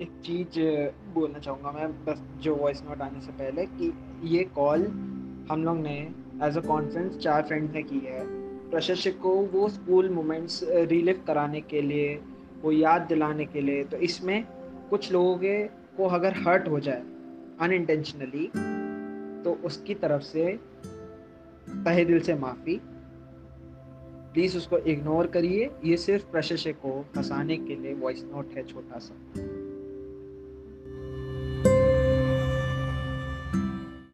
एक चीज़ बोलना चाहूँगा मैं, बस जो वॉइस नोट आने से पहले कि ये कॉल हम लोग ने एज अ कॉन्फ्रेंस चार फ्रेंड्स ने की है। प्रशिक्षक को वो स्कूल मोमेंट्स रिलिव कराने के लिए, वो याद दिलाने के लिए तो इसमें कुछ लोगों के को अगर हर्ट हो जाए अनइंटेंशनली तो उसकी तरफ़ से तहे दिल से माफ़ी। प्लीज़ उसको इग्नोर करिए। ये सिर्फ़ प्रशिक्षक को फंसाने के लिए वॉइस नोट है छोटा सा।